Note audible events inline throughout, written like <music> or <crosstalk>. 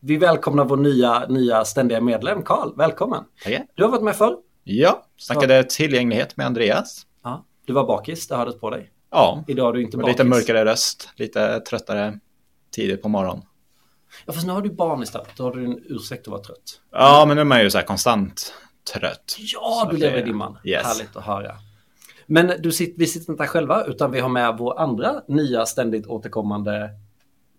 Vi välkomnar vår nya, nya ständiga medlem, Karl. Välkommen! Tackar. Du har varit med förr. Ja, snackade tillgänglighet med Andreas. Ja, du var bakis, det hördes på dig. Ja, Idag är du inte bakis. lite mörkare röst, lite tröttare tidigt på morgonen. Ja, fast nu har du barn istället. Då har du en ursäkt att vara trött. Ja, men nu är man ju så här konstant trött. Ja, Så du lever i dimman. Yes. Härligt att höra. Men du sitter, vi sitter inte här själva, utan vi har med vår andra nya ständigt återkommande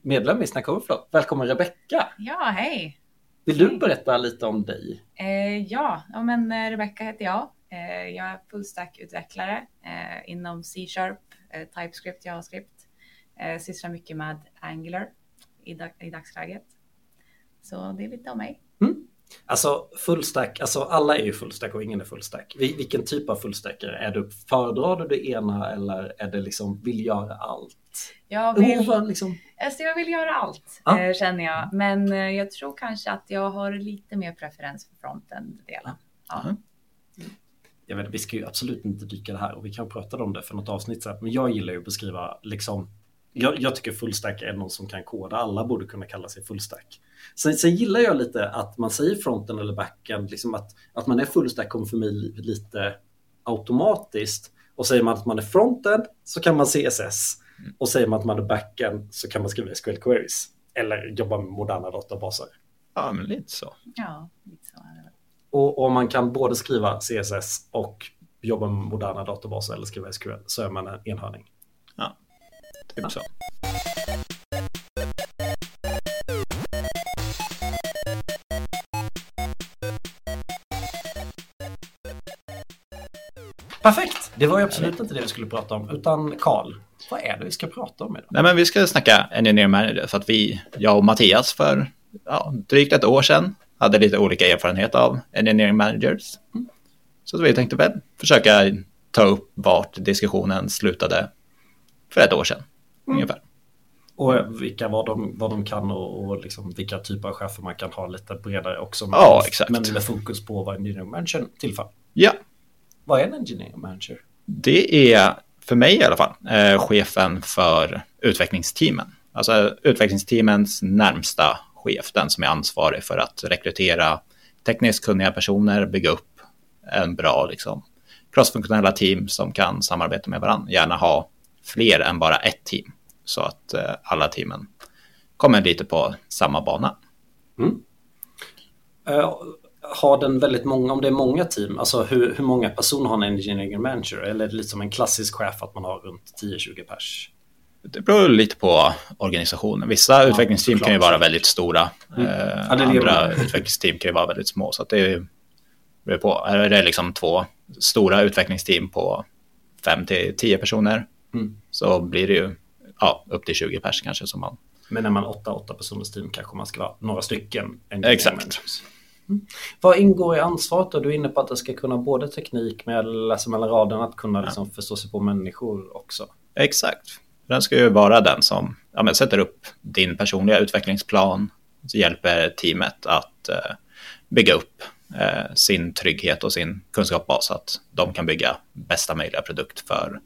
medlem i Snacka Overflow. Välkommen Rebecka! Ja, hej. Vill du berätta lite om dig? Eh, ja, ja, men eh, Rebecca heter jag. Eh, jag är fullstack-utvecklare eh, inom C-sharp, eh, TypeScript, JavaScript. Eh, sysslar mycket med Angular i, dag- i dagsläget. Så det är lite om mig. Alltså fullstack, alltså alla är ju fullstack och ingen är fullstack. Vil- Vilken typ av fullstackare? Är du, föredrar du det ena eller är det liksom vill göra allt? Jag vill, vad liksom, alltså jag vill göra allt, Ja. eh, känner jag. Men eh, jag tror kanske att jag har lite mer preferens för frontend-delen. Ja. Mm. jag vet, vi ska ju absolut inte dyka det här och vi kan prata om det för något avsnitt. Men jag gillar ju att beskriva liksom jag, jag tycker fullstack är någon som kan koda. Alla borde kunna kalla sig fullstack. Sen, sen gillar jag lite att man säger fronten eller backen, liksom att, att man är fullstack kommer för mig li- lite automatiskt. Och säger man att man är fronten så kan man CSS. Och säger man att man är backen så kan man skriva SQL queries. Eller jobba med moderna databaser. Ja, men lite så. ja, lite så är det väl. Och om man kan både skriva CSS och jobba med moderna databaser eller skriva SQL så är man en enhörning. Typ så. Perfekt! Det var ju absolut inte det vi skulle prata om, utan Karl, vad är det vi ska prata om idag? Nej, men vi ska snacka Engineering Manager för att vi, jag och Mattias för ja, drygt ett år sedan hade lite olika erfarenhet av Engineering Managers. Så vi tänkte väl försöka ta upp vart diskussionen slutade för ett år sedan ungefär. Och vilka vad de, vad de kan och, och liksom vilka typer av chefer man kan ha lite bredare också. Men, Ja, exakt. Men med fokus på vad engineering manager tillför. Ja, Vad är en engineering manager? Det är, för mig i alla fall, eh, chefen för utvecklingsteamen. Alltså utvecklingsteamens närmsta chef, den som är ansvarig för att rekrytera tekniskt kunniga personer, bygga upp en bra liksom, crossfunktionella team som kan samarbeta med varandra. Gärna ha fler än bara ett team så att eh, alla teamen kommer lite på samma bana. Mm. Eh, har den väldigt många, om det är många team, alltså hur, hur många personer har en engineering manager? Eller är det lite som en klassisk chef att man har runt 10-20 pers? Det beror lite på organisationen. Vissa utvecklingsteam kan ju såklart. vara väldigt stora. Eh, Ja, är det andra utvecklingsteam kan ju vara väldigt små. Så det är- beror på. Är det liksom två stora utvecklingsteam på 5 till 10 personer Mm. så blir det ju ja, upp till 20 pers kanske som man. Men när man 8-8 personers team kanske man ska vara några stycken. Exakt. managers. Mm. Vad ingår i ansvaret då? Du är inne på att det ska kunna både teknik med att läsa mellan raderna, att kunna liksom förstå sig på människor också. Exakt. Den ska ju vara den som ja, men sätter upp din personliga utvecklingsplan, så hjälper teamet att eh, bygga upp eh, sin trygghet och sin kunskapsbas så att de kan bygga bästa möjliga produkt för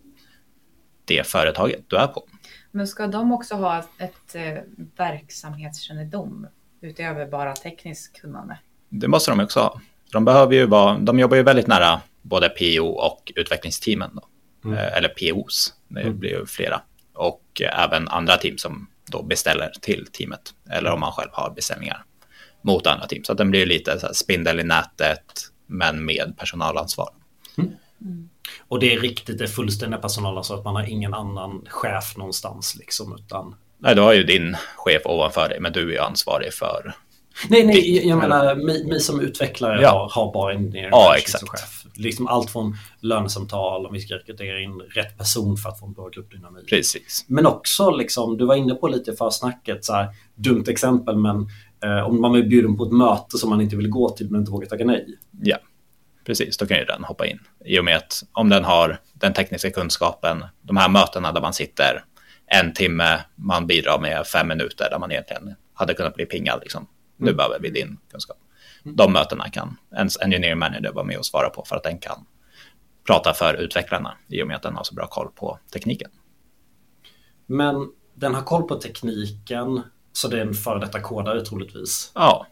det företaget du är på. Men ska de också ha ett eh, verksamhetskännedom utöver bara tekniskt kunnande? Det måste de också ha. De, behöver ju vara, de jobbar ju väldigt nära både PO och utvecklingsteamen. Då. Eh, Eller POs, det blir ju flera. Och även andra team som då beställer till teamet. Eller om man själv har beställningar mot andra team. Så att den blir lite så här spindel i nätet men med personalansvar. Och det är riktigt det fullständiga personalen så att man har ingen annan chef någonstans liksom utan Nej, du har ju din chef ovanför dig, men du är ju ansvarig för... Nej, nej, jag- menar, mi som utvecklare Ja. har, har bara engineering Ja, exakt. som chef. Liksom allt från lönesamtal, om vi ska rekrytera in rätt person för att få en bra gruppdynamik. Precis. Men också, liksom, du var inne på lite i försnacket, så här, dumt exempel, men eh, om man blir bjuden på ett möte som man inte vill gå till men inte vågar tacka nej. Ja, precis. Då kan ju den hoppa in. I och med att om den har den tekniska kunskapen, de här mötena där man sitter en timme, man bidrar med fem minuter där man egentligen hade kunnat bli pingad. Liksom. Nu behöver vi din kunskap. De mötena kan ens engineering manager vara med och svara på för att den kan prata för utvecklarna i och med att den har så bra koll på tekniken. Men den har koll på tekniken Så det är en före detta kodare troligtvis. Ja,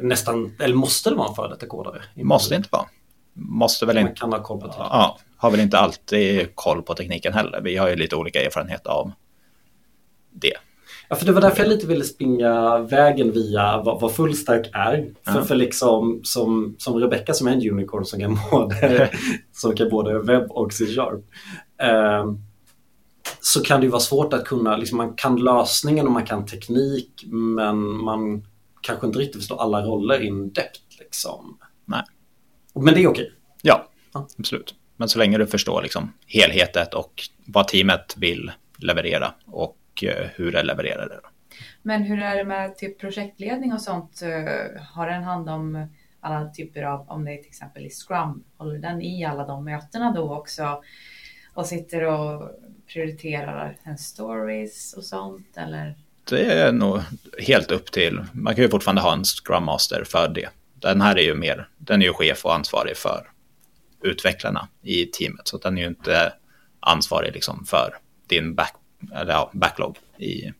Nästan, eller måste det vara en före detta kodare? måste inte vara. Måste väl Man inte. kan ha koll på teknik. Ja, har väl inte alltid koll på tekniken heller. Vi har ju lite olika erfarenhet av det. Ja, för det var därför jag lite ville springa vägen via vad, vad fullstack är. För, Ja. för liksom som, som Rebecca som är en unicorn som kan <laughs> både, som kan både webb och C-sharp. ehm, så kan det ju vara svårt att kunna, liksom man kan lösningen och man kan teknik men man kanske inte riktigt förstår alla roller in depth liksom. Nej. Men det är okej. Ja, Ja. absolut. Men så länge du förstår liksom helheten och vad teamet vill leverera och eh, hur det levererar det. Men hur är det med typ projektledning och sånt? Eh, Har den hand om alla typer av, om det är till exempel i Scrum, håller den i alla de mötena då också? Och sitter och prioriterar en stories och sånt eller? Det är nog helt upp till, man kan ju fortfarande ha en Scrum Master för det. Den här är ju mer, den är ju chef och ansvarig för utvecklarna i teamet. Så den är ju inte ansvarig liksom för din back, eller ja, backlog i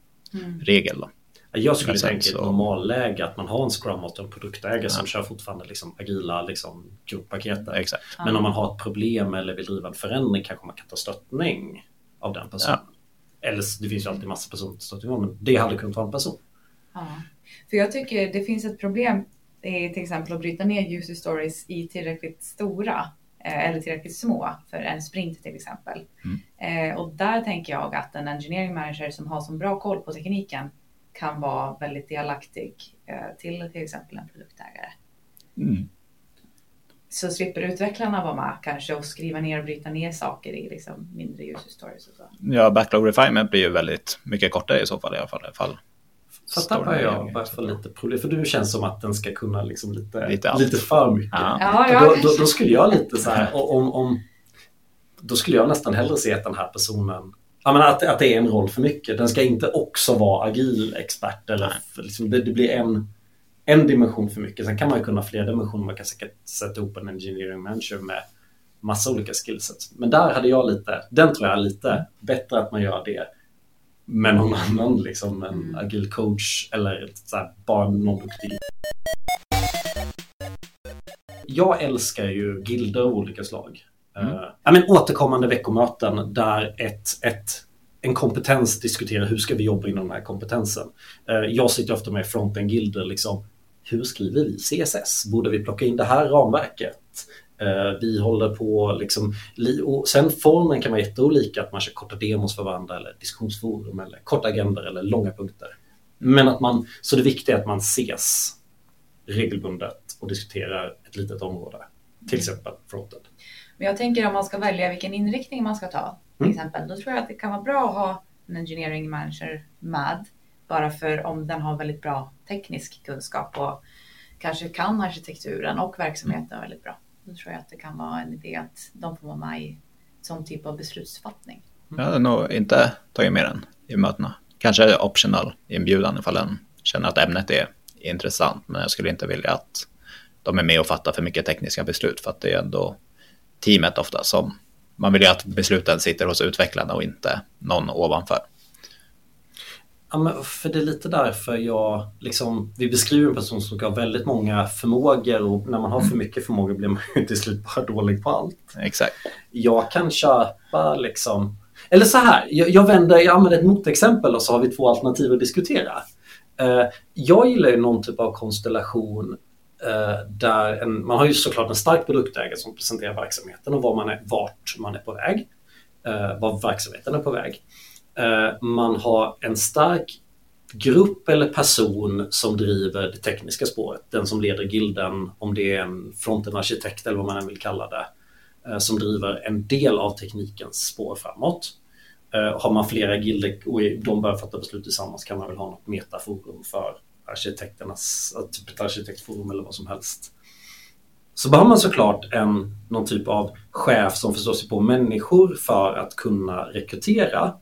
regel. Då. Jag skulle tänka i ett normalläge att man har en Scrum Master och en produktägare som kör fortfarande liksom agila liksom, grupppaketer. Exakt. Men om man har ett problem eller vill driva en förändring kanske man kan ta stöttning av den personen. Eller s- det finns ju alltid massa personer stötta av, men det hade kunnat vara en person. Ja. För jag tycker det finns ett problem i till exempel att bryta ner user stories i tillräckligt stora eller tillräckligt små för en sprint till exempel. Eh, och där tänker jag att en engineering manager som har så bra koll på tekniken kan vara väldigt delaktig eh, till till exempel en produktägare. Mm. Så slipper utvecklarna vara med kanske och skriva ner och bryta ner saker i liksom mindre user stories och så. Ja, backlog refinement blir ju väldigt mycket kortare i så fall i alla fall. Där börjar jag få lite problem. För du känns som att den ska kunna liksom lite, Lite lite, för mycket. Ja. Ja, då, då, då skulle jag lite så här, <laughs> om, om, då skulle jag nästan hellre se att den här personen, ja, men att, att det är en roll för mycket. Den ska inte också vara agil expert. Eller, Nej. för liksom, det, det blir en, en dimension för mycket. Sen kan man ju kunna ha fler dimensioner. Man kan säkert sätta ihop en engineering manager med massa olika skillsets. Men där hade jag lite, den tror jag är lite bättre att man gör det med någon annan, liksom en Mm. agil coach eller så här, bara någon duktig. Jag älskar ju gilder av olika slag. Mm. Uh, ja, men återkommande veckomöten där ett, ett, en kompetens diskuterar hur ska vi jobba inom den här kompetensen. Eh, jag sitter ofta med fronten gilder, liksom, hur skriver vi CSS? Borde vi plocka in det här ramverket? Eh, vi håller på, liksom, li- och sen formen kan vara jätteolika, att man kör korta demos för varandra eller diskussionsforum eller korta agendor eller långa punkter. Men att man, så det viktiga är att man ses regelbundet och diskuterar ett litet område, till exempel fronten. Men jag tänker om man ska välja vilken inriktning man ska ta, till Mm. exempel, då tror jag att det kan vara bra att ha en engineering manager med, bara för om den har väldigt bra teknisk kunskap och kanske kan arkitekturen och verksamheten väldigt bra. Då tror jag att det kan vara en idé att de får vara med i sån typ av beslutsfattning. Mm. Jag hade nog inte tagit med den i mötena. Kanske optional inbjudan ifall den känner att ämnet är intressant. Men jag skulle inte vilja att de är med och fattar för mycket tekniska beslut. För att det är ändå teamet ofta som man vill ju att besluten sitter hos utvecklarna och inte någon ovanför. Ja, men för det är lite därför jag, liksom, vi beskriver en person som ska ha väldigt många förmågor och när man har för mycket förmågor blir man ju till slut bara dålig på allt. Exakt. Jag kan köpa liksom, eller så här, jag, jag vänder, jag använder ett motexempel och så har vi två alternativ att diskutera. Eh, jag gillar ju någon typ av konstellation eh, där en, man har ju såklart en stark produktägare som presenterar verksamheten och var man är, vart man är på väg, eh, var verksamheten är på väg. Eh, man har en stark grupp eller person som driver det tekniska spåret. Den som leder gilden, om det är en frontenarkitekt eller vad man än vill kalla det, eh, som driver en del av teknikens spår framåt. Eh, har man flera gilder och de börjar fatta beslut tillsammans kan man väl ha något metaforum för arkitekternas, typ ett arkitektforum eller vad som helst. Så behöver man såklart en, någon typ av chef som förstår sig på människor för att kunna rekrytera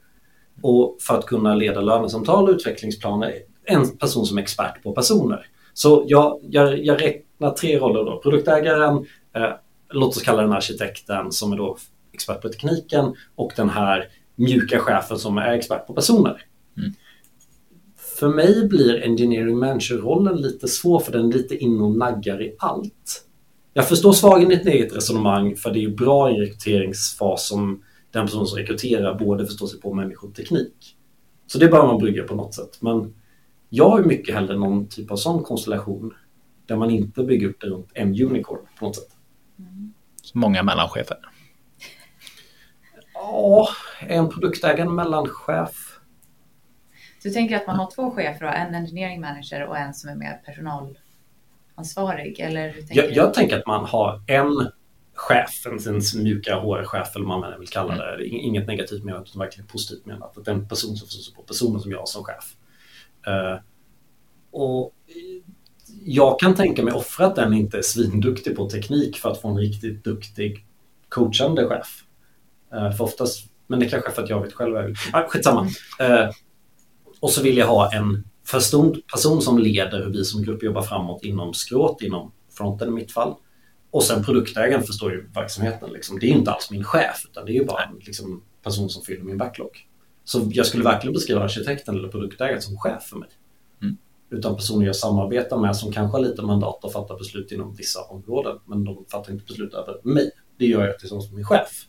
och för att kunna leda lönesamtal och utvecklingsplaner, en person som är expert på personer. Så jag, jag, jag räknar tre roller då. Produktägaren, eh, låt oss kalla den arkitekten som är då expert på tekniken och den här mjuka chefen som är expert på personer. Mm. för mig blir engineering manager-rollen lite svår för den är lite in och naggar i allt. Jag förstår svagen i ditt eget resonemang för det är bra i rekryteringsfas som den person som rekryterar både förstår sig på människor och teknik. Så det bör man brygga på något sätt. Men jag har mycket hellre någon typ av sån konstellation där man inte bygger upp det runt en unicorn på något sätt. Så många mellanchefer. Ja, en produktägare mellanchef. Du tänker att man har två chefer, en engineering manager och en som är mer personalansvarig? Eller hur tänker Jag, jag tänker att man har en chef, en, en mjuka HR-chef eller vad man vill kalla det. det inget negativt menat utan verkligen positivt menat. Att den person som förstår på personen som jag som chef. Eh, och jag kan tänka mig offra att den inte är svinduktig på teknik för att få en riktigt duktig coachande chef. Eh, för oftast, men det kanske är för att jag vet själv. jag vill. Ah, skitsamma. Eh, och så vill jag ha en förstånd person som leder hur vi som grupp jobbar framåt inom skråt, inom fronten i mitt fall. Och sen produktägaren förstår ju verksamheten. Liksom. Det är ju inte alls min chef, utan det är ju bara en liksom, person som fyller min backlog. Så jag skulle verkligen beskriva arkitekten eller produktägaren som chef för mig. Mm. Utan personer jag samarbetar med som kanske har lite mandat att fatta beslut inom vissa områden, men de fattar inte beslut över mig. Det gör jag tillsammans med min chef.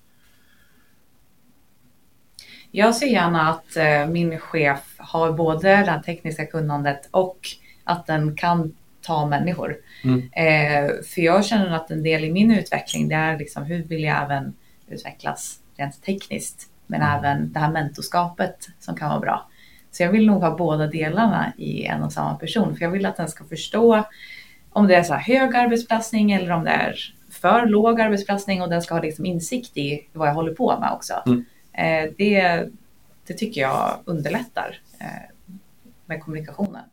Jag ser gärna att eh, min chef har både det tekniska kunnandet och att den kan ta människor. Mm. Eh, för jag känner att en del i min utveckling det är liksom hur vill jag även utvecklas rent tekniskt men Mm. även det här mentorskapet som kan vara bra. Så jag vill nog ha båda delarna i en och samma person för jag vill att den ska förstå om det är så här hög arbetsbelastning eller om det är för låg arbetsbelastning och den ska ha liksom insikt i vad jag håller på med också. Mm. Eh, det, det tycker jag underlättar eh, med kommunikationen.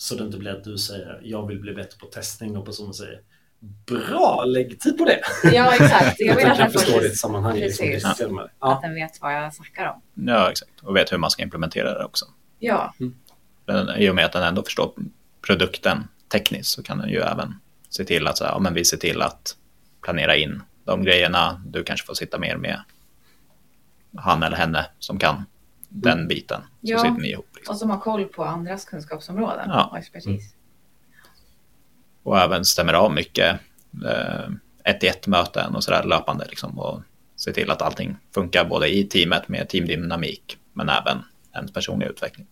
Ja. Så det inte blir att du säger jag vill bli bättre på testning och personen säger bra, lägg tid på det. Ja, exakt. Jag <laughs> Jag vill att den förstå får- ditt sammanhang. Liksom, Precis. med det. Att Ja. den vet vad jag snackar om. Ja, exakt. Och vet hur man ska implementera det också. Ja, Den, I och med att den ändå förstår produkten tekniskt så kan den ju även se till att så här, ja, men vi ser till att planera in de grejerna. Du kanske får sitta mer med han eller henne som kan den biten. Så Ja. sitter ni ihop. Liksom. och som har koll på andras kunskapsområden Ja. och expertis. Och även stämmer av mycket eh, ett i ett möten och sådär löpande. Liksom, och se till att allting funkar både i teamet med teamdynamik men även ens personlig utveckling.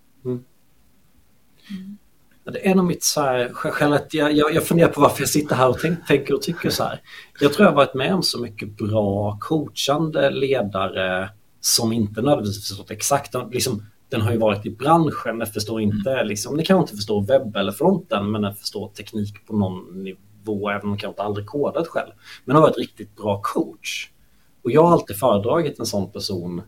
Det är nog mitt så här, skälet, jag, jag, jag funderar på varför jag sitter här och tänk, tänker och tycker så här. Jag tror jag har varit med om så mycket bra coachande ledare som inte nödvändigtvis förstått exakt. Liksom, den har ju varit i branschen, den förstår inte, liksom, den kanske inte förstår webb eller fronten, men den förstår teknik på någon nivå, även om den kanske aldrig kodat själv. Men har varit riktigt bra coach. Och jag har alltid föredragit en sån person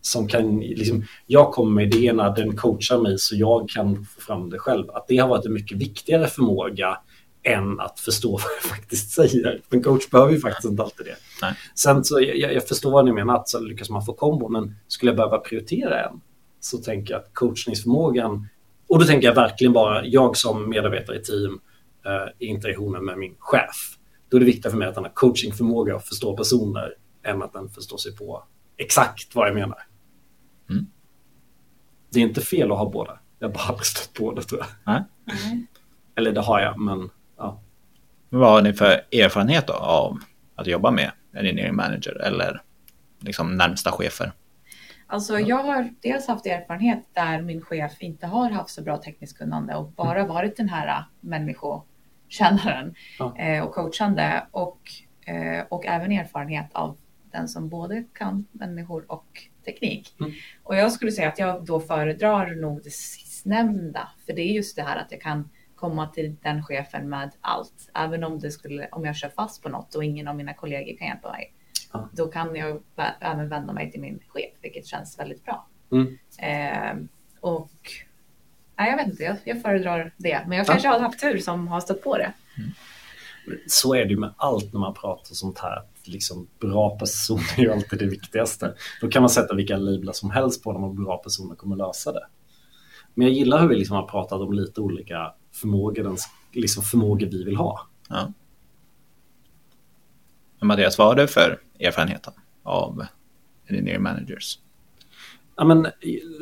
som kan, liksom, jag kommer med idéerna, den coachar mig så jag kan få fram det själv. Att det har varit en mycket viktigare förmåga än att förstå <laughs> vad jag faktiskt säger. En coach behöver ju faktiskt inte alltid det. Nej. Sen så, jag, jag förstår vad ni menar, att så lyckas man få kombo, men skulle jag behöva prioritera en så tänker jag att coachningsförmågan, och då tänker jag verkligen bara, jag som medarbetare i team, eh, i interaktionen med min chef, då är det viktigt för mig att den har coachingförmåga och förstå personer än att den förstår sig på exakt vad jag menar. Mm. Det är inte fel att ha båda. Jag har bara aldrig stött på det tror jag. Nej. Eller det har jag, men ja. Vad har ni för erfarenhet då av att jobba med engineering manager eller liksom närmsta chefer? Alltså jag har dels haft erfarenhet där min chef inte har haft så bra tekniskt kunnande och bara varit den här äh, människokännaren Ja. eh, och coachande och, eh, och även erfarenhet av den som både kan människor och teknik. Mm. Och jag skulle säga att jag då föredrar nog det sistnämnda, för det är just det här att jag kan komma till den chefen med allt, även om det skulle, om jag kör fast på något och ingen av mina kollegor kan hjälpa mig. Ja. Då kan jag även vända mig till min chef, vilket känns väldigt bra. Mm. Eh, och nej, jag vet inte, jag, jag föredrar det. Men jag Ja. kanske har haft tur som har stött på det. Så är det ju med allt när man pratar sånt här. att Liksom, bra personer är ju alltid det viktigaste. Då kan man sätta vilka lablar som helst på dem och bra personer kommer lösa det. Men jag gillar hur vi liksom har pratat om lite olika förmågor, den, liksom förmågor vi vill ha. Ja. Men Mattias, vad har du för erfarenhet av engineering managers? Ja, men,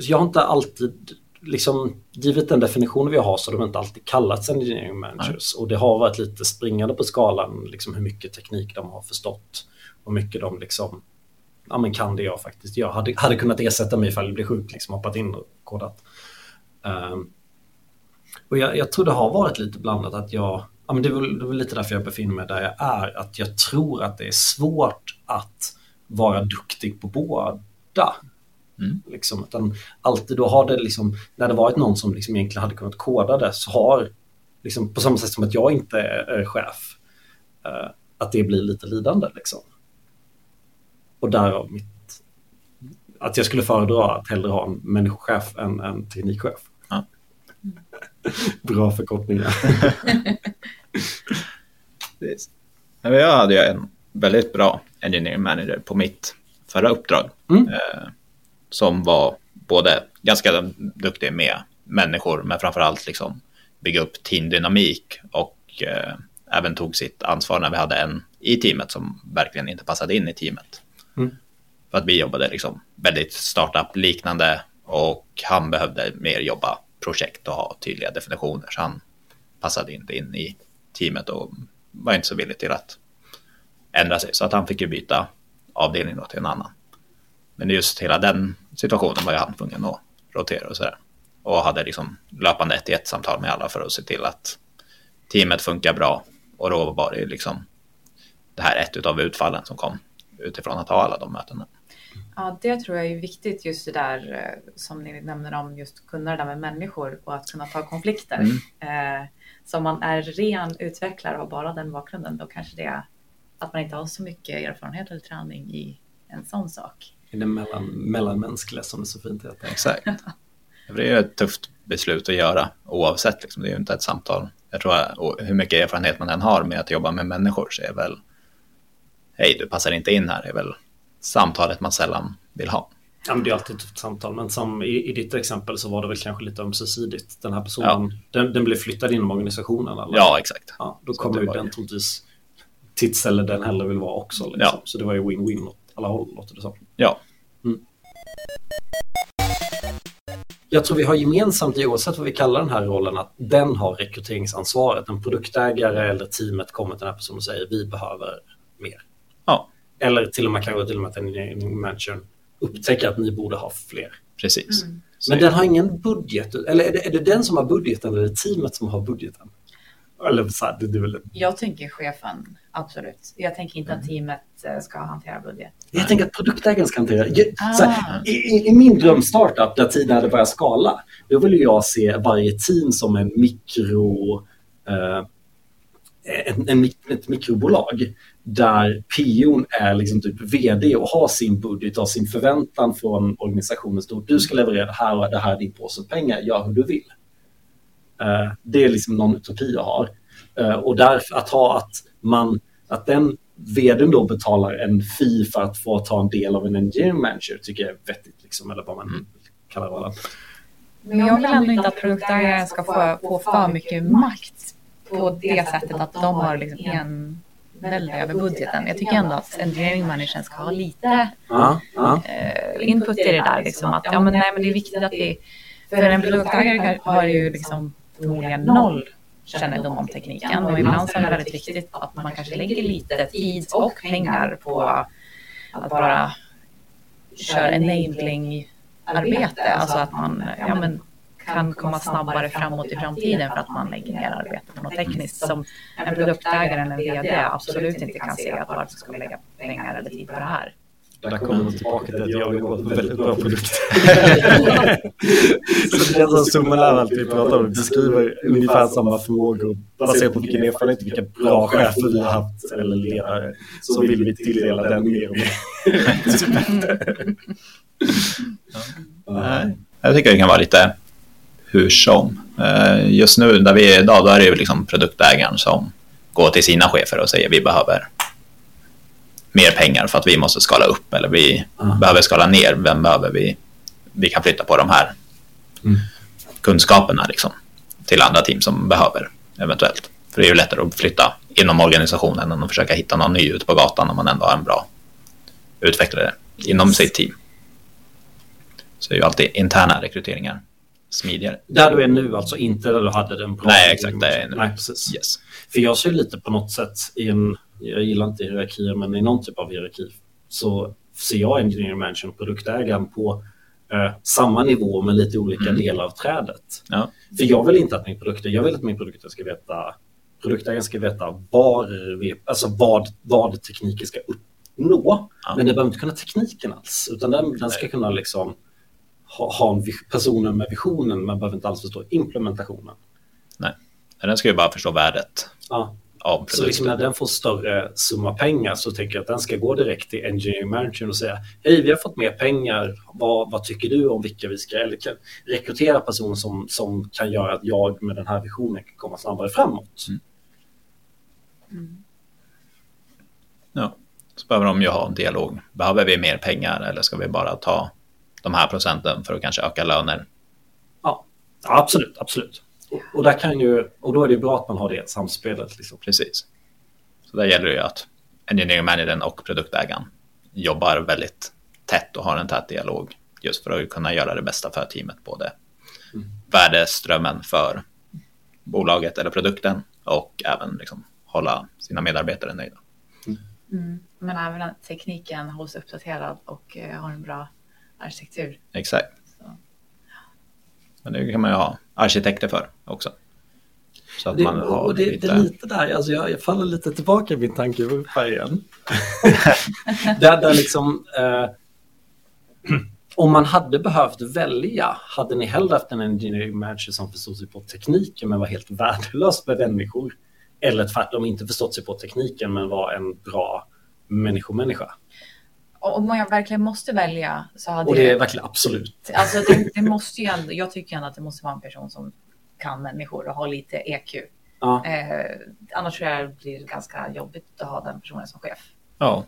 jag har inte alltid liksom, givet den definitionen vi har så har de inte alltid kallats engineering managers. Nej. Och det har varit lite springande på skalan, liksom hur mycket teknik de har förstått. Och mycket de liksom, ja men kan det jag faktiskt gör. Hade, hade kunnat ersätta mig ifall jag blev sjuk, liksom hoppat in och kodat. Um, och jag, jag, tror det har varit lite blandat att jag, ja men det är, väl, det är väl lite därför jag befinner mig där jag är, att jag tror att det är svårt att vara duktig på båda. Mm. Liksom, utan alltid då har det liksom, när det varit någon som liksom egentligen hade kunnat koda det så har, liksom, på samma sätt som att jag inte är, chef, uh, att det blir lite lidande. Liksom. Och därav mitt, att jag skulle föredra att hellre ha en människochef än en teknikchef. Ja. <laughs> Bra förkortningar. <laughs> jag hade en väldigt bra engineering manager på mitt förra uppdrag. Mm. Eh, som var både ganska duktig med människor, men framförallt liksom bygga upp teamdynamik och eh, även tog sitt ansvar när vi hade en i teamet som verkligen inte passade in i teamet. Mm. För att vi jobbade liksom väldigt startup-liknande och han behövde mer jobba projekt och ha tydliga definitioner. Så han passade inte in i teamet och var inte så villig till att ändra sig. Så att han fick ju byta avdelning då till en annan. Men just hela den situationen var ju han tvungen att rotera och sådär. Och hade liksom löpande ett i ett samtal med alla för att se till att teamet funkar bra. Och då var det liksom det här ett av utfallen som kom utifrån att ha alla de mötena. Ja, det tror jag är viktigt just det där eh, som ni nämner om just kunna det där med människor och att kunna ta konflikter. Mm. Eh, så om man är ren utvecklare och har bara den bakgrunden, då kanske det är att man inte har så mycket erfarenhet eller träning i en sån sak. I det mellan, mellanmänskliga som det så fint heter. Exakt. <laughs> Det är ett tufft beslut att göra oavsett, liksom. det är ju inte ett samtal. Jag tror att hur mycket erfarenhet man än har med att jobba med människor så är väl hej, du passar inte in här, är väl samtalet man sällan vill ha. Ja, men det är alltid ett tufft samtal, men som i, i ditt exempel så var det väl kanske lite ömsesidigt. Den här personen, ja. den, den blev flyttad inom organisationen. Eller? Ja, exakt. Ja, då kommer ju den troligtvis ställe den hellre vill vara också. Liksom. Ja. Så det var ju win-win åt alla håll, låter det som. Ja. Mm. Jag tror vi har gemensamt, oavsett vad vi kallar den här rollen, att den har rekryteringsansvaret. En produktägare eller teamet kommer till den här personen och säger vi behöver mer. Ja. Eller till och med kanske till och med att en manager upptäcker att ni borde ha fler. Precis. Mm. Men den har ingen budget, eller är det, är det den som har budgeten eller är det teamet som har budgeten? Eller så här, det, det väl... Jag tänker chefen, absolut. Jag tänker inte mm. att teamet eh, ska hantera budget. Jag tänker att produktägaren ska hantera. Ah. Här, i, i, min drömstartup där tiden hade börjat skala, då vill jag se varje team som en mikro... Uh, en, en, ett mikrobolag där POn är liksom typ vd och har sin budget och sin förväntan från organisationen. Stort. Du ska leverera det här och det här är din påse pengar, gör hur du vill. Uh, det är liksom någon utopi jag har. Uh, och därför att ha att man, att den vdn då betalar en fee för att få ta en del av en engineering manager tycker jag är vettigt, liksom, eller vad man mm. kallar rollen. Men jag vill ändå inte att produktägaren ska få, få för mycket makt på det sättet att de har liksom en väldigt över budgeten. Jag tycker ändå att engineering managern ska ha lite ja, ja. Uh, input i det där. Liksom, att ja, men, nej, men det är viktigt att vi... För en produktägare har ju liksom förmodligen noll kännedom om tekniken och ibland så är det väldigt viktigt att man kanske lägger lite tid och pengar på att bara köra enabling-arbete. Alltså att man ja, men, kan komma snabbare framåt i framtiden för att man lägger ner arbete på något tekniskt som en produktägare eller en vd absolut inte kan se att varför ska vi lägga pengar eller tid på det här. Där kommer man tillbaka till att jag vill ha en väldigt bra produkt. <laughs> så det är en summan av allt vi pratar om. Beskriver ungefär samma frågor baserat på vilken erfarenhet, vilka bra chefer vi har haft eller ledare. Så vill vi tilldela den mer och mer. <laughs> <laughs> Jag tycker det kan vara lite hur som. Eh, just nu där vi är idag, då är det ju liksom produktägaren som går till sina chefer och säger vi behöver mer pengar för att vi måste skala upp eller vi mm. behöver skala ner. Vem behöver vi? Vi kan flytta på de här mm. kunskaperna liksom, till andra team som behöver eventuellt. För det är ju lättare att flytta inom organisationen än att försöka hitta någon ny ute på gatan om man ändå har en bra utvecklare inom sitt team. Så det är ju alltid interna rekryteringar smidigare. Där du är nu alltså, inte där du hade den bra. Nej, exakt. Det är nu. Nej, precis. Yes. För jag ser lite på något sätt i en, jag gillar inte hierarkier, men i någon typ av hierarki så ser jag engineering manager och produktägaren på eh, samma nivå med lite olika Mm. delar av trädet. Ja. För jag vill inte att min produkt, jag vill att min produkt ska veta, produktägaren ska veta var vi, alltså vad, vad tekniken ska uppnå. Ja. Men den behöver inte kunna tekniken alls, utan den, den ska kunna liksom ha, ha personen med visionen, men behöver inte alls förstå implementationen. Nej, den ska ju bara förstå värdet Ja. av Så liksom när den får större summa pengar så tänker jag att den ska gå direkt till engineering manager och säga hej vi har fått mer pengar, vad, vad tycker du om vilka vi ska, eller rekrytera personer som, som kan göra att jag med den här visionen kan komma snabbare framåt. Mm. Ja. Så behöver de ju ha en dialog. Behöver vi mer pengar eller ska vi bara ta de här procenten för att kanske öka löner? Ja, absolut, absolut. Och, och, där kan ju, och då är det ju bra att man har det samspelet. Liksom. Precis. Så där gäller det ju att engineering managern och produktägaren jobbar väldigt tätt och har en tät dialog just för att kunna göra det bästa för teamet, både Mm. värdeströmmen för bolaget eller produkten och även liksom hålla sina medarbetare nöjda. Mm. Men även att tekniken hålls uppdaterad och eh, har en bra arkitektur. Exakt. Så. Men det kan man ju ha arkitekter för också. Så att Det, man har och det, lite... det är lite där, alltså jag, jag faller lite tillbaka i min tankevurpa igen. <laughs> där, där liksom, eh, <clears throat> om man hade behövt välja, hade ni hellre haft en engineering manager som förstod sig på tekniken men var helt värdelös med människor? Eller tvärtom inte förstått sig på tekniken men var en bra människomänniska? Om jag verkligen måste välja så hade Och det är jag... verkligen absolut. Alltså det, det måste ju ändå, jag tycker ändå att det måste vara en person som kan människor och har lite EQ. Ja. Eh, annars tror jag det blir ganska jobbigt att ha den personen som chef. Ja,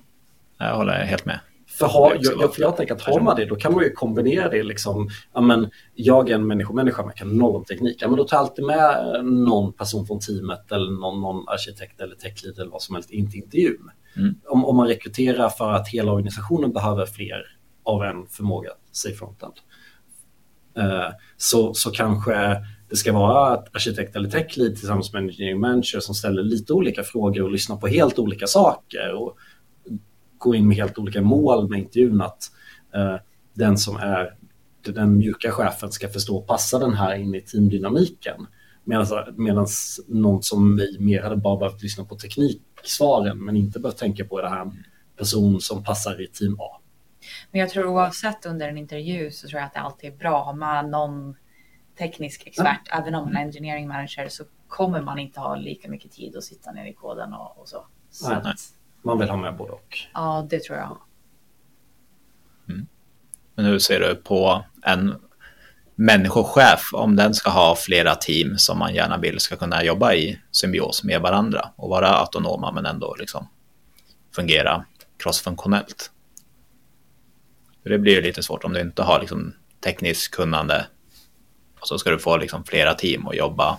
jag håller helt med. För, ha, jag, jag, för jag tänker att har man det, då kan man ju kombinera det liksom. Ja, men jag är en människomänniska, men jag kan noll om teknik. Ja, men då tar jag alltid med någon person från teamet eller någon, någon arkitekt eller techlead eller vad som helst in till intervjun. Mm. Mm. Om, om man rekryterar för att hela organisationen behöver fler av en förmåga, säg frontend. Eh, så, så kanske det ska vara ett arkitekt eller techlead tillsammans med en engineering manager som ställer lite olika frågor och lyssnar på helt olika saker. Och, går in med helt olika mål med intervjun att eh, den som är den mjuka chefen ska förstå och passa den här in i teamdynamiken. Medan någon som vi mer hade bara behövt lyssna på tekniksvaren men inte behövt tänka på det här en person som passar i team A. Men jag tror oavsett under en intervju så tror jag att det alltid är bra att ha med någon teknisk expert. Även om man är engineering manager så kommer man inte ha lika mycket tid att sitta ner i koden och, och så. så Nej, att, nej. Man vill ha med både och. Ja, det tror jag. Men hur ser du på en människochef om den ska ha flera team som man gärna vill ska kunna jobba i symbios med varandra och vara autonoma men ändå liksom fungera crossfunktionellt? Det blir ju lite svårt om du inte har liksom tekniskt kunnande och så ska du få liksom flera team och jobba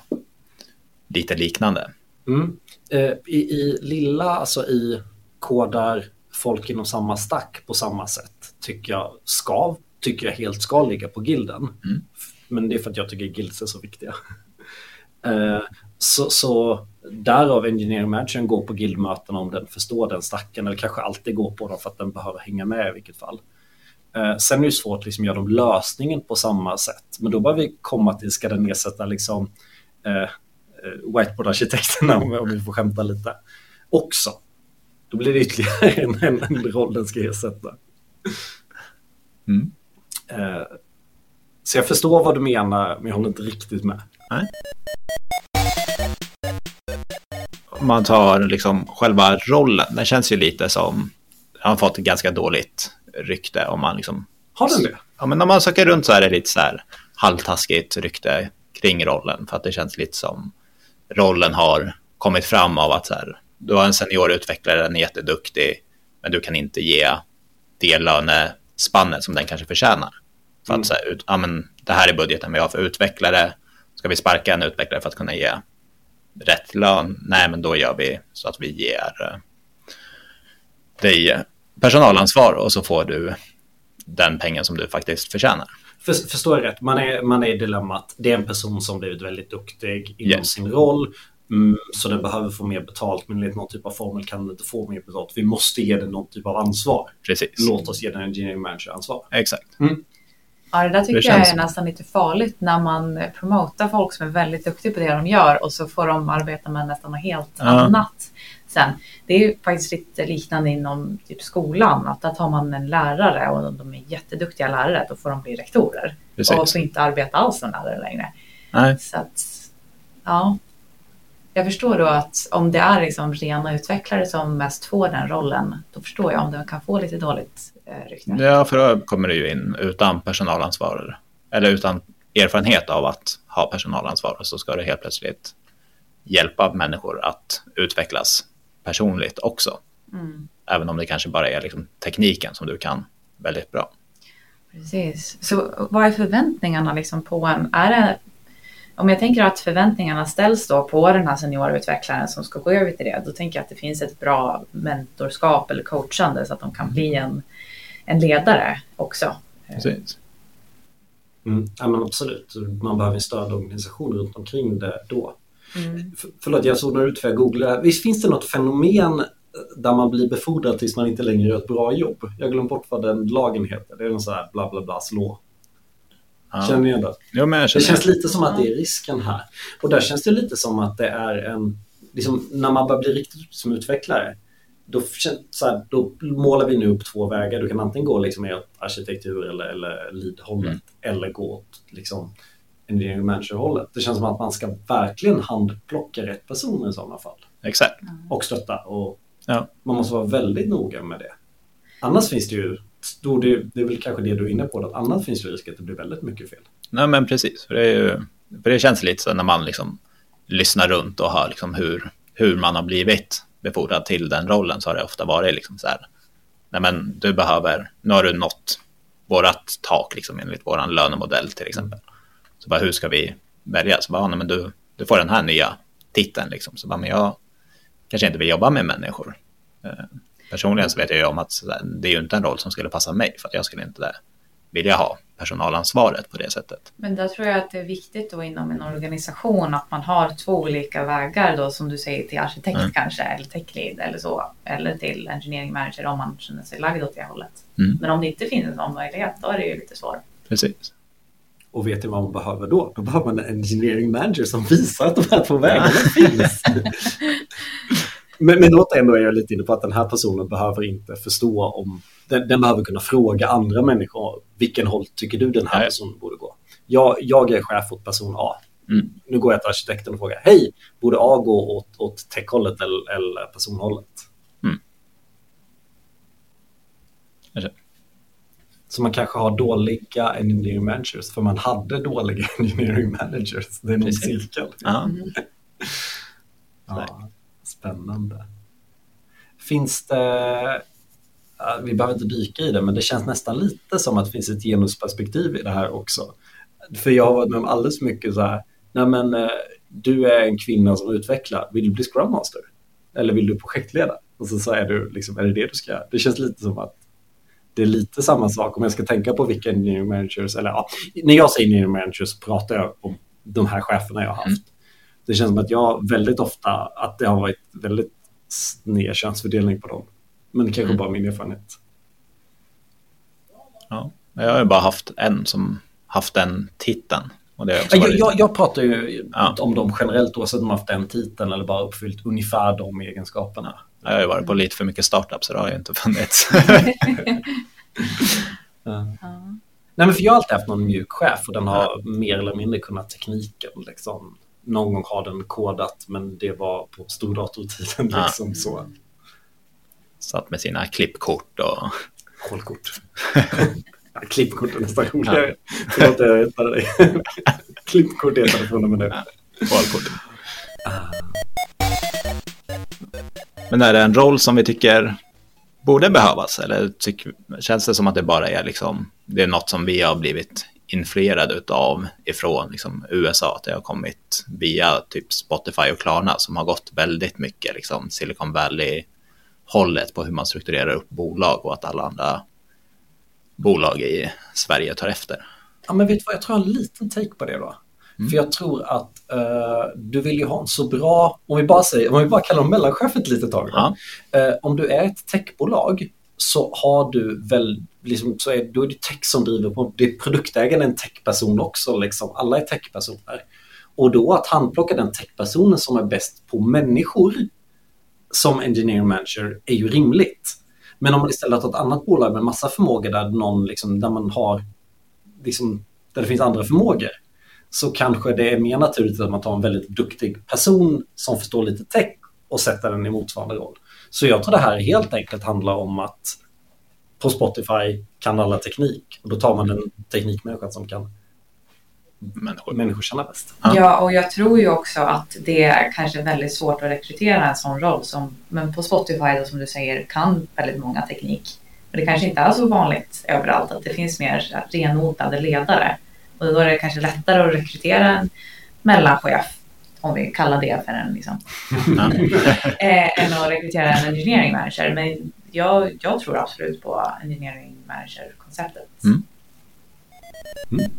lite liknande. Mm. Eh, i, I lilla, alltså i kodar folk inom samma stack på samma sätt tycker jag ska, tycker jag helt ska ligga på gilden. Mm. Men det är för att jag tycker guilds är så viktiga. Eh, så, så därav engineering managern går på guildmötena om den förstår den stacken eller kanske alltid går på dem för att den behöver hänga med i vilket fall. Eh, sen är det svårt att liksom göra dem lösningen på samma sätt. Men då behöver vi komma till, ska den ersätta liksom eh, whiteboard-arkitekterna <laughs> om, om vi får skämta lite också. Då blir det ytterligare en, en, en roll den ska ersätta. Mm. Så jag förstår vad du menar, men jag håller inte riktigt med. Om man tar liksom själva rollen, den känns ju lite som, han har fått ett ganska dåligt rykte om man liksom Har den det? Ja, men när man söker runt så är det lite så här halvtaskigt rykte kring rollen för att det känns lite som rollen har kommit fram av att så här, du har en seniorutvecklare, den är jätteduktig, men du kan inte ge det lönespannet som den kanske förtjänar. För Mm. att så här, ut, ja, men det här är budgeten vi har för utvecklare, ska vi sparka en utvecklare för att kunna ge rätt lön? Nej, men då gör vi så att vi ger eh, dig personalansvar och så får du den pengen som du faktiskt förtjänar. För, förstår jag rätt? Man är, man är i dilemmat. Det är en person som blivit väldigt duktig inom Yes. sin roll. Mm, så den behöver få mer betalt, men enligt någon typ av formel kan den inte få mer betalt. Vi måste ge den någon typ av ansvar. Precis. Låt oss ge den engineering manager ansvar. Exakt. Ja, det där tycker Det jag känns- är nästan lite farligt när man promotar folk som är väldigt duktiga på det de gör och så får de arbeta med nästan något helt Ja. annat. Sen, det är ju faktiskt lite liknande inom typ skolan, att där tar man en lärare och de är jätteduktiga lärare, då får de bli rektorer Precis. och får inte arbeta alls som lärare längre. Nej, Så att, ja. Jag förstår då att om det är liksom rena utvecklare som mest får den rollen, då förstår jag om den kan få lite dåligt eh, rykte. ja, för då kommer du ju in utan personalansvar eller utan erfarenhet av att ha personalansvar så ska du helt plötsligt hjälpa människor att utvecklas personligt också. Mm. Även om det kanske bara är liksom tekniken som du kan väldigt bra. Precis. Så vad är förväntningarna liksom på en? Är det, om jag tänker att förväntningarna ställs då på den här seniorutvecklaren som ska gå över till det, då tänker jag att det finns ett bra mentorskap eller coachande så att de kan bli en, en ledare också. Precis. Mm. Ja, men absolut. Man behöver en stödorganisation runt omkring det då. Mm. För, förlåt, jag såg något ut för jag googlade. Visst finns det något fenomen där man blir befordrad tills man inte längre gör ett bra jobb? Jag glömde bort vad den lagen heter. Det är någon sån här bla bla bla slå. Ja. Känner ni igen det? Jo, men jag Det känner känns lite som att det är risken här. Och där känns det lite som att det är en... Liksom, när man börjar bli riktigt som utvecklare, då, så här, då målar vi nu upp två vägar. Du kan antingen gå liksom i arkitektur eller, eller lead-hållet Mm. eller gå åt liksom, engineering manager-hållet. Det känns som att man ska verkligen handplocka rätt personer i sådana fall. Exakt. Och stötta. Och Ja. Man måste vara väldigt noga med det. Annars finns det ju, då det, det är väl kanske det du är inne på, att annars finns det risk att det blir väldigt mycket fel. Nej, men precis. För det, är ju, för det känns lite så när man liksom lyssnar runt och hör liksom hur, hur man har blivit befordrad till den rollen så har det ofta varit liksom så här. Nej, men du behöver, nu har du nått vårat tak liksom enligt våran lönemodell till exempel. Så bara hur ska vi välja? Så bara, nej, men du, du får den här nya titeln liksom. Så bara, men jag kanske inte vill jobba med människor. Eh, personligen så vet jag ju om att det är ju inte en roll som skulle passa mig för att jag skulle inte vilja ha personalansvaret på det sättet. Men där tror jag att det är viktigt då inom en organisation att man har två olika vägar då som du säger till arkitekt Mm. kanske eller tech lead eller så. Eller till engineering manager om man känner sig lagd åt det hållet. Mm. Men om det inte finns en sån möjlighet då är det ju lite svårt. Precis. Och vet du vad man behöver då? Då behöver man en engineering manager som visar att de här två vägarna <laughs> finns. Men, men återigen då är jag lite inne på att den här personen behöver inte förstå om... Den, den behöver kunna fråga andra människor. Vilken håll tycker du den här Nej. personen borde gå? Jag, jag är chef åt person A. Mm. Nu går jag till arkitekten och frågar. Hej, borde A gå åt, åt techhållet eller, eller personhållet? Mm. Så man kanske har dåliga engineering managers för man hade dåliga <laughs> engineering managers. Det är någon Precis. cirkel. Ja. <laughs> Ja, spännande. Finns det, vi behöver inte dyka i det, men det känns nästan lite som att det finns ett genusperspektiv i det här också. För jag har varit med om alldeles mycket så här, nej men eh, du är en kvinna som utvecklar, vill du bli Scrum Master? Eller vill du projektleda? Och så, säger du, liksom, är det det du ska göra? Det känns lite som att det är lite samma sak om jag ska tänka på vilka engineering managers, eller ja, när jag säger engineering managers pratar jag om de här cheferna jag har haft. Det känns som att jag väldigt ofta, att det har varit väldigt sned könsfördelning på dem. Men det kanske Mm. bara min erfarenhet. ja. Jag har ju bara haft en som haft den titeln. Och det Jag, varit... jag, jag pratar ju Ja. om dem generellt oavsett om de har haft den titeln eller bara uppfyllt ungefär de egenskaperna. jag har ju varit på lite för mycket startups så det har ju inte funnits. <laughs> Ja. Ja. Nej, men för jag har alltid haft någon mjuk chef och den har mer eller mindre kunnat tekniken. Liksom. Någon gång har den kodat men det var på stordatortiden. Ja. Liksom, så. Satt med sina klippkort och... Hålkort. <laughs> Ja, Klippkort är nästan roligare. Förlåt, jag rättade dig. Klippkort heter det från och med nu. Valkort. Men är det en roll som vi tycker borde behövas? Eller tyck, känns det som att det bara är liksom, det är något som vi har blivit influerade av ifrån liksom, USA, att det har kommit via typ Spotify och Klarna som har gått väldigt mycket liksom, Silicon Valley-hållet på hur man strukturerar upp bolag och att alla andra bolag i Sverige tar efter. Ja, men vet du vad, jag tror jag har en liten take på det då. Mm. För jag tror att uh, du vill ju ha en så bra, om vi bara, säger, om vi bara kallar dem mellanchef ett litet tag. Ja. Uh, om du är ett techbolag så har du väl, liksom, så är, då är det tech som driver på, det är produktägaren en techperson också, liksom. alla är techpersoner. Och då att handplocka den techpersonen som är bäst på människor som engineering manager är ju rimligt. Men om man istället har ett annat bolag med massa förmågor där, någon liksom, där man har liksom, där det finns andra förmågor så kanske det är mer naturligt att man tar en väldigt duktig person som förstår lite tech och sätter den i motsvarande roll. Så jag tror det här helt enkelt handlar om att på Spotify kan alla teknik och då tar man en teknikmänniska som kan människor, människor känna bäst. Ja. ja, och jag tror ju också att det är kanske väldigt svårt att rekrytera en sån roll som, men på Spotify då, som du säger kan väldigt många teknik. Och det kanske inte är så vanligt överallt att det finns mer renodlade ledare. Och då är det kanske lättare att rekrytera en mellanchef, om vi kallar det för en, liksom, <laughs> eh, än att rekrytera en engineering manager. Men jag, jag tror absolut på engineering manager-konceptet. Mm. Mm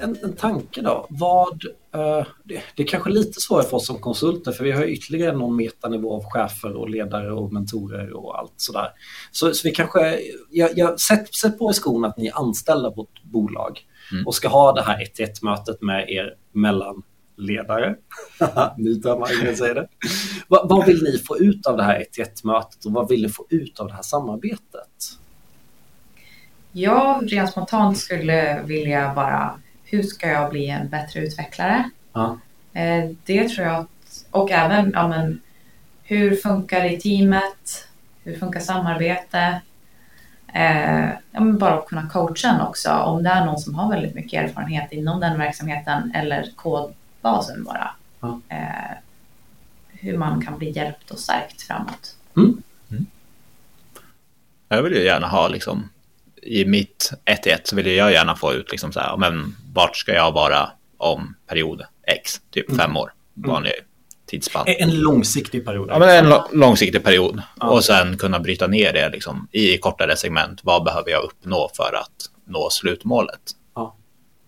en, en tanke då. Vad, uh, det, det, är kanske lite svårare för oss som konsulter för vi har ytterligare någon metanivå av chefer och ledare och mentorer och allt sådär. Så, så vi kanske, jag, jag, sätt, sätt på i skon att ni är anställda på ett bolag mm. och ska ha det här 1 mötet med er mellanledare. <laughs> Nytama, säger det. <laughs> vad, vad vill ni få ut av det här 1 mötet och vad vill ni få ut av det här samarbetet? Jag rent spontant skulle vilja bara hur ska jag bli en bättre utvecklare? Ja. Eh, det tror jag, att, och även ja, men, hur funkar det i teamet? Hur funkar samarbete? Eh, ja, men bara att kunna coacha en också om det är någon som har väldigt mycket erfarenhet inom den verksamheten eller kodbasen bara. Ja. Eh, hur man kan bli hjälpt och stärkt framåt. Mm. Mm. Jag vill ju gärna ha liksom i mitt 1-1 så vill jag gärna få ut liksom så här, men vart ska jag vara om period X, typ mm. fem år, mm. vanlig mm. tidsspann. En långsiktig period. Ja, men en långsiktig period. Ja. Och sen kunna bryta ner det liksom, i kortare segment. Vad behöver jag uppnå för att nå slutmålet?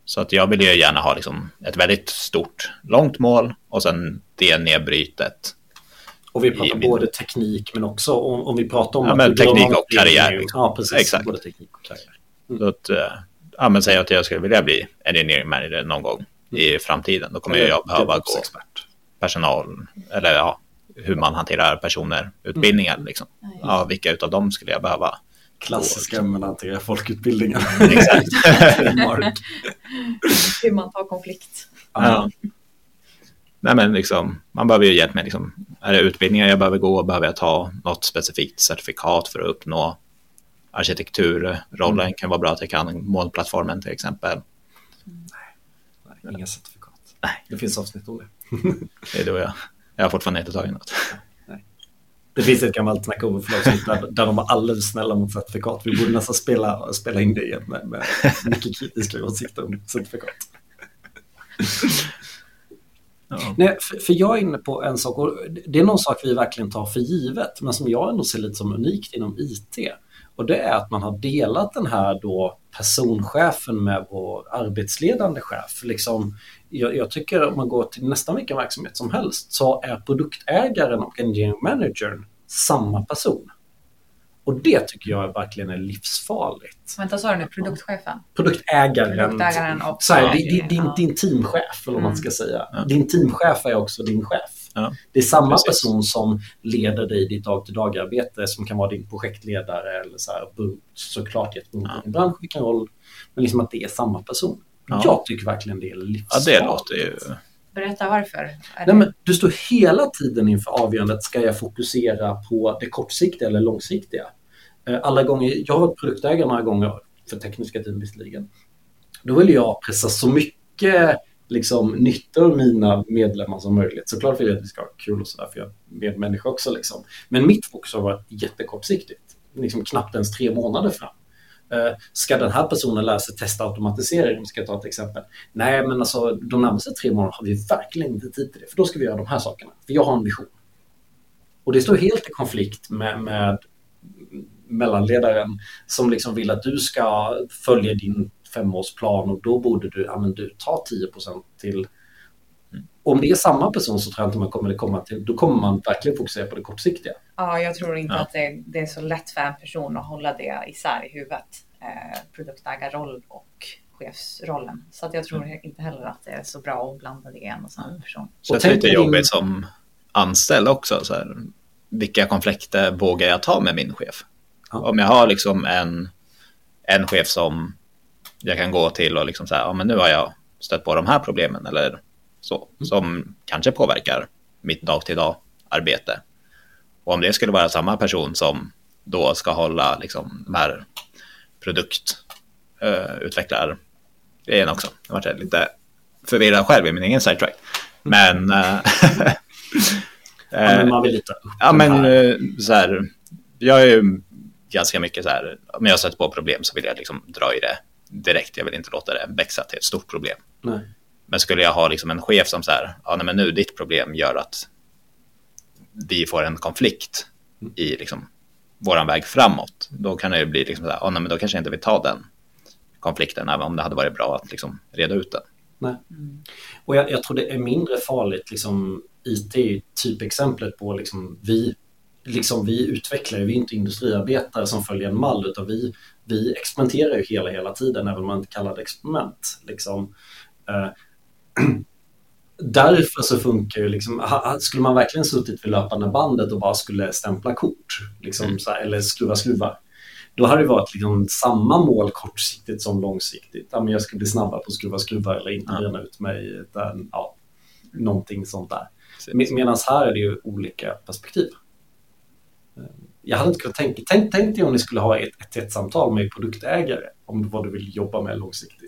Så att jag vill ju gärna ha liksom, ett väldigt stort, långt mål och sen det nedbrytet och vi pratar både teknik men också om, om vi pratar om... Ja, men teknik och karriär. Liksom. Ja, precis. Exakt. Både teknik och karriär. Mm. Så att, eh, ja, men säg att jag skulle vilja bli engineering manager någon gång mm. i framtiden. Då kommer eller, jag behöva gå expert. personal, eller ja, hur man hanterar personer, utbildningar mm. liksom. Ja, vilka utav dem skulle jag behöva Klassiska hanterar folkutbildningen. Exakt. <laughs> hur man tar konflikt. Ja nej men liksom, man behöver ju hjälp med, liksom, är det utbildningar jag behöver gå, behöver jag ta något specifikt certifikat för att uppnå arkitekturrollen mm. kan vara bra att jag kan molnplattformen till exempel. Nej, nej inga certifikat. Nej. Det finns avsnitt om det. det är då jag, jag har fortfarande inte tagit något. Det finns ett gammalt Snack Overflow där, där de var alldeles snälla mot certifikat. Vi borde nästan spela, spela in det igen med, med mycket kritiska åsikter om certifikat. Ja. Nej, för, för, jag är inne på en sak, och det är någon sak vi verkligen tar för givet, men som jag ändå ser lite som unikt inom IT. Och det är att man har delat den här då personchefen med vår arbetsledande chef. Liksom, jag, jag tycker om man går till nästan vilken verksamhet som helst så är produktägaren och engineering managern samma person. Och det tycker jag verkligen är livsfarligt. Vänta, sa du nu produktchefen? Produktägaren. Produktägaren och så här, din, din, din teamchef, eller vad mm. man ska säga. Ja. Din teamchef är också din chef. Ja. Det är samma Precis. person som leder dig i ditt dag-till-dag-arbete som kan vara din projektledare eller så här, såklart i ett ja. bransch, vilken roll. Men liksom att det är samma person. Ja. Jag tycker verkligen det är livsfarligt. Ja, det låter ju... Berätta varför. Nej, men du står hela tiden inför avgörandet, ska jag fokusera på det kortsiktiga eller långsiktiga? Eh, alla gånger, jag har varit produktägare några gånger för tekniska team visserligen. Då vill jag pressa så mycket liksom, nytta av mina medlemmar som möjligt. Såklart vill jag att vi ska ha kul och sådär, för jag är medmänniska också. Liksom. Men mitt fokus har varit jättekortsiktigt, liksom knappt ens tre månader fram. Eh, ska den här personen lära sig testa automatisering, ska jag ta ett exempel? Nej, men alltså de närmaste tre månaderna har vi verkligen inte tid till det, för då ska vi göra de här sakerna. För jag har en vision. Och det står helt i konflikt med, med mellanledaren som liksom vill att du ska följa din femårsplan och då borde du, ja men du, ta 10% till om det är samma person så tror jag inte man kommer komma till, då kommer man verkligen fokusera på det kortsiktiga. Ja, jag tror inte ja. att det, det, är så lätt för en person att hålla det isär i huvudet. Eh, produktägarroll och chefsrollen. Så att jag tror mm. inte heller att det är så bra att blanda det i en och samma person. Så det är lite jobbigt som anställd också. Så här, vilka konflikter vågar jag ta med min chef? Ja. Om jag har liksom en, en chef som jag kan gå till och liksom säga, ja men nu har jag stött på de här problemen eller så, som kanske påverkar mitt dag till dag arbete. Och om det skulle vara samma person som då ska hålla liksom de här produktutvecklar grejen också. Jag var lite förvirrad själv i min egen sidetrack. Men... Eh, <laughs> ja, men man vill lite Ja, men eh, så här. Jag är ju ganska mycket så här. Om jag sätter på problem så vill jag liksom dra i det direkt. Jag vill inte låta det växa till ett stort problem. Nej. Men skulle jag ha liksom en chef som så här, ja nej, men nu ditt problem gör att vi får en konflikt i liksom våran väg framåt. Då kan det ju bli liksom så här, ja nej, men då kanske jag inte vill ta den konflikten, även om det hade varit bra att liksom reda ut den. Nej. Och jag, jag, tror det är mindre farligt, liksom, IT är typexemplet på liksom, vi, liksom, vi utvecklare, vi är inte industriarbetare som följer en mall, utan vi, vi experimenterar ju hela, hela tiden, även om man inte kallar det experiment. Liksom. Eh, <clears throat> Därför så funkar ju liksom, skulle man verkligen suttit vid löpande bandet och bara skulle stämpla kort, liksom, mm. här, eller skruva skruvar, då hade det varit liksom samma mål kortsiktigt som långsiktigt. Ja, men jag ska bli snabbare på att skruva skruvar eller inte ja. bränna ut mig. Utan, ja, någonting sånt där. Med, Medan här är det ju olika perspektiv. Eh, jag hade inte kunnat tänka, tänk, tänk dig om ni skulle ha ett, ett, ett samtal med produktägare om vad du vill jobba med långsiktigt.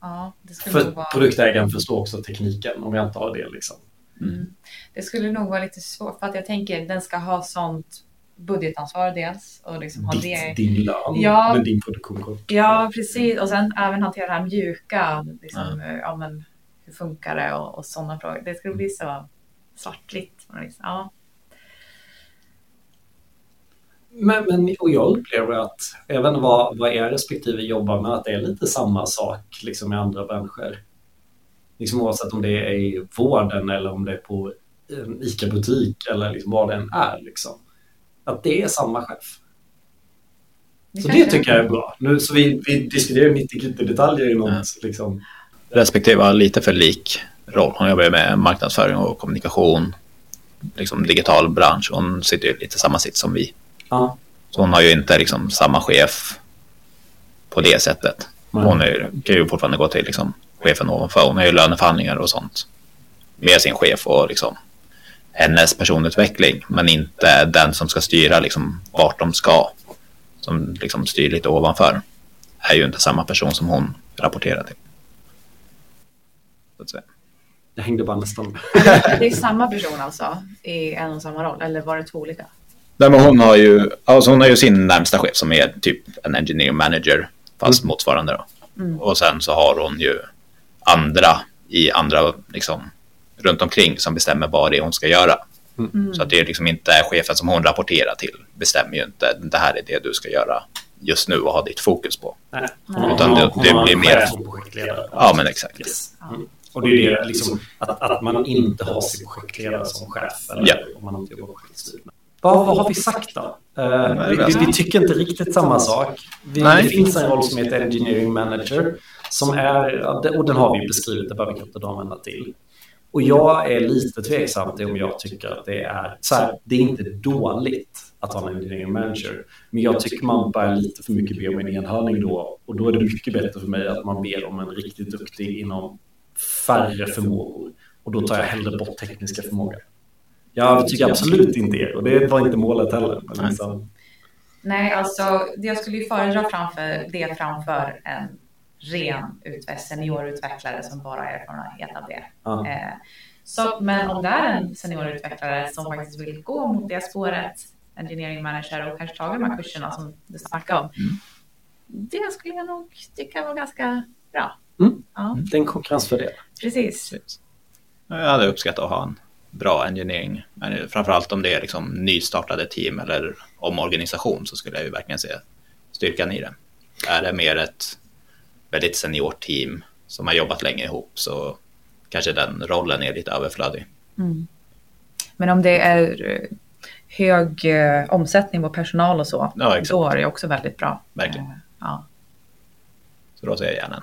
Ja, det För vara... produktägaren förstår också tekniken om jag inte har det. Liksom. Mm. Det skulle nog vara lite svårt för att jag tänker den ska ha sånt budgetansvar dels. Och liksom ha Ditt, det. Din lön ja, med din produktion. Ja, precis. Och sen även hantera det här mjuka. Liksom, ja. ja. men, hur funkar det och, och sådana frågor. Det skulle bli så svartvitt. Ja. Men, men, och jag upplever att, även vad, vad er respektive jobbar med, att det är lite samma sak liksom i andra branscher. Liksom oavsett om det är i vården eller om det är på en ICA-butik eller liksom vad det än är. Liksom. Att det är samma chef. Så det tycker jag är bra. Nu, så vi, vi diskuterar 90 detaljer i något. Ja. Liksom. Respektive har lite för lik roll. Hon jobbar med marknadsföring och kommunikation, liksom digital bransch. Hon sitter ju lite samma sitt som vi. Ja. Så hon har ju inte liksom samma chef på det sättet. Hon är, kan ju fortfarande gå till liksom, chefen ovanför. Hon har ju löneförhandlingar och sånt med sin chef och liksom hennes personutveckling, men inte den som ska styra liksom, vart de ska, som liksom styr lite ovanför, är ju inte samma person som hon rapporterar till. Jag hängde bara nästan. <laughs> Det är samma person alltså i en och samma roll, eller var det två olika? Nej, men hon, har ju, alltså hon har ju sin närmsta chef som är typ en engineer manager, fast mm. motsvarande. Då. Mm. Och sen så har hon ju andra i andra liksom, runt omkring som bestämmer vad det är hon ska göra. Mm. Så att det är liksom inte chefen som hon rapporterar till bestämmer ju inte det här är det du ska göra just nu och ha ditt fokus på. Nej. Utan det, det blir mer... Ja, men exakt. Yes. Mm. Och det är det, liksom, att, att man inte har sin projektledare som chef. Eller ja. om man inte jobbar vad, vad har vi sagt då? Uh, vi, vi, vi, tycker inte riktigt samma sak. Vi, det finns en roll som heter Engineering Manager. Som är, och den har vi beskrivit, det behöver vi inte använda till. Och jag är lite tveksam till om jag tycker att det är så här, det är inte dåligt att ha en engineering manager. Men jag tycker man börjar lite för mycket be om en enhörning då. Och då är det mycket bättre för mig att man ber om en riktigt duktig inom färre förmågor. Och då tar jag hellre bort tekniska förmågor. Jag tycker absolut inte det och det var inte målet heller. Men liksom. Nej, alltså jag skulle ju föredra framför det framför en ren seniorutvecklare som bara har erfarenhet av det. Ja. Eh, så, men om det är en seniorutvecklare som faktiskt vill gå mot det spåret, engineering manager och kanske ta de här kurserna som du snackade om. Mm. Det skulle jag nog tycka var ganska bra. Mm. Ja. Det är en konkurrensfördel. Precis. Jag hade uppskattat att ha en bra engineering. Men framförallt om det är liksom nystartade team eller omorganisation så skulle jag ju verkligen se styrkan i det. Är det mer ett väldigt seniort team som har jobbat länge ihop så kanske den rollen är lite överflödig. Mm. Men om det är eh, hög eh, omsättning på personal och så, Ja, då är det också väldigt bra. Verkligen. Eh, Ja. Så då ser jag gärna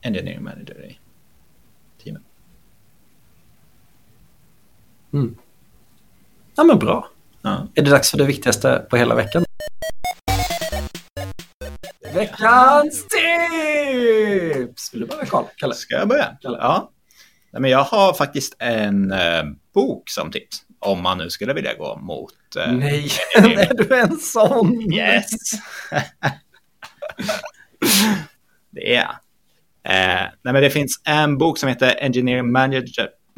en engineering manager i teamet. Ja men bra. Ja. Är det dags för det viktigaste på hela veckan? Veckans tips! Vill du börja Karl? Kalle? Ska jag börja? Ja. Nej, men jag har faktiskt en eh, bok som tips. Om man nu skulle vilja gå mot... Eh, Nej, <laughs> <laughs> är du en sån? Yes! <laughs> det är jag. eh, nej, men Det finns en bok som heter Engineering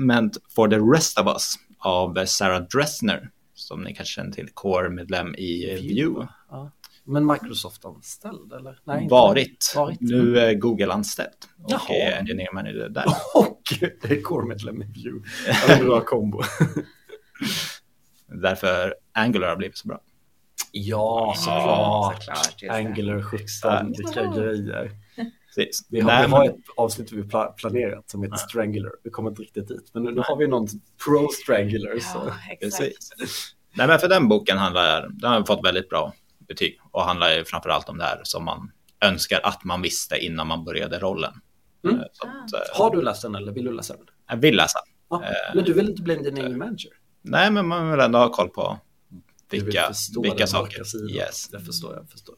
Management for the Rest of Us av Sarah Dressner. Som ni kanske känner till, core-medlem i Vue. Ja. Men Microsoft-anställd eller? Nej, inte. Varit. Varit. Nu är Google-anställd. Och Jaha. är engineering manager där. <laughs> Och det är core-medlem i Vue. Ja, en bra kombo. <laughs> Därför Angular har blivit så bra. Ja, såklart, såklart. just det. Angular 17, vilka grejer. Precis. Vi har, Nej, vi har men- ett avsnitt vi pla- planerat som heter Strangler. Vi kommer inte riktigt dit, men nu, nu har vi någon pro-strangler. Ja. Precis. Nej, men för den boken handlar, den har fått väldigt bra betyg och handlar ju framför allt om det här som man önskar att man visste innan man började rollen. Mm. Eh, Så att, eh, Har du läst den eller vill du läsa den? jag vill läsa. Ja. Eh, Men du vill inte bli engineering manager? Nej, men man vill ändå ha koll på vilka, vilka saker. Yes. Jag förstår, jag förstår.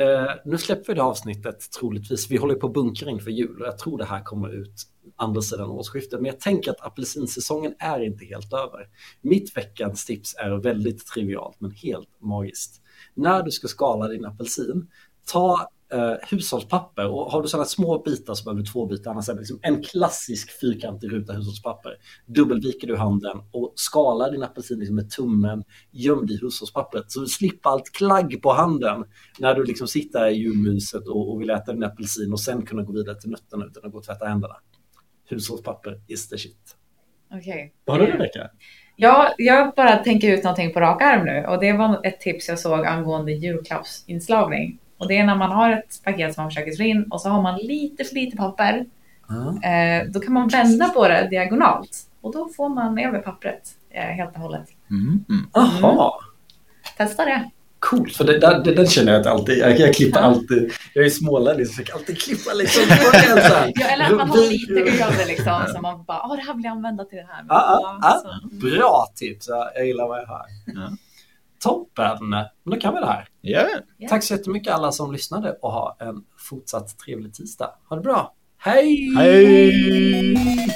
Eh, nu släpper vi det avsnittet troligtvis. Vi håller på att bunkra inför jul och jag tror det här kommer ut andra sidan årsskiftet. Men jag tänker att apelsinsäsongen är inte helt över. Mitt veckans tips är väldigt trivialt men helt magiskt. När du ska skala din apelsin, ta eh, hushållspapper och har du sådana små bitar så behöver du två bitar, annars är det liksom en klassisk fyrkantig ruta hushållspapper. Dubbelviker du handen och skalar din apelsin liksom med tummen gömd i hushållspappret så du slipper allt klagg på handen när du liksom sitter i julmyset och, och vill äta din apelsin och sen kunna gå vidare till nötterna utan att gå och tvätta händerna. Hushållspapper is the shit. Okej. Vad har du Rebecka? Ja, jag bara tänker ut någonting på rak arm nu och det var ett tips jag såg angående julklappsinslagning. Och det är när man har ett paket som man försöker slå in och så har man lite för lite papper. Eh, då kan man vända på det diagonalt och då får man över pappret eh, helt och hållet. Mm. Mm. Aha, Testa det. coolt. För det, det, det, den känner jag att alltid, jag, jag klipper Ja. alltid, jag är smålänning så jag kan alltid klippa liksom. så. <laughs> Ja, eller att man har lite över liksom som man bara, åh det här vill jag använda till det här. Ja, ja, ja. så- Bra tips, jag jag gillar vad jag hör. Ja. Toppen, men då kan vi det här. Ja. Tack så jättemycket alla som lyssnade och ha en fortsatt trevlig tisdag. Ha det bra. Hej! Hej!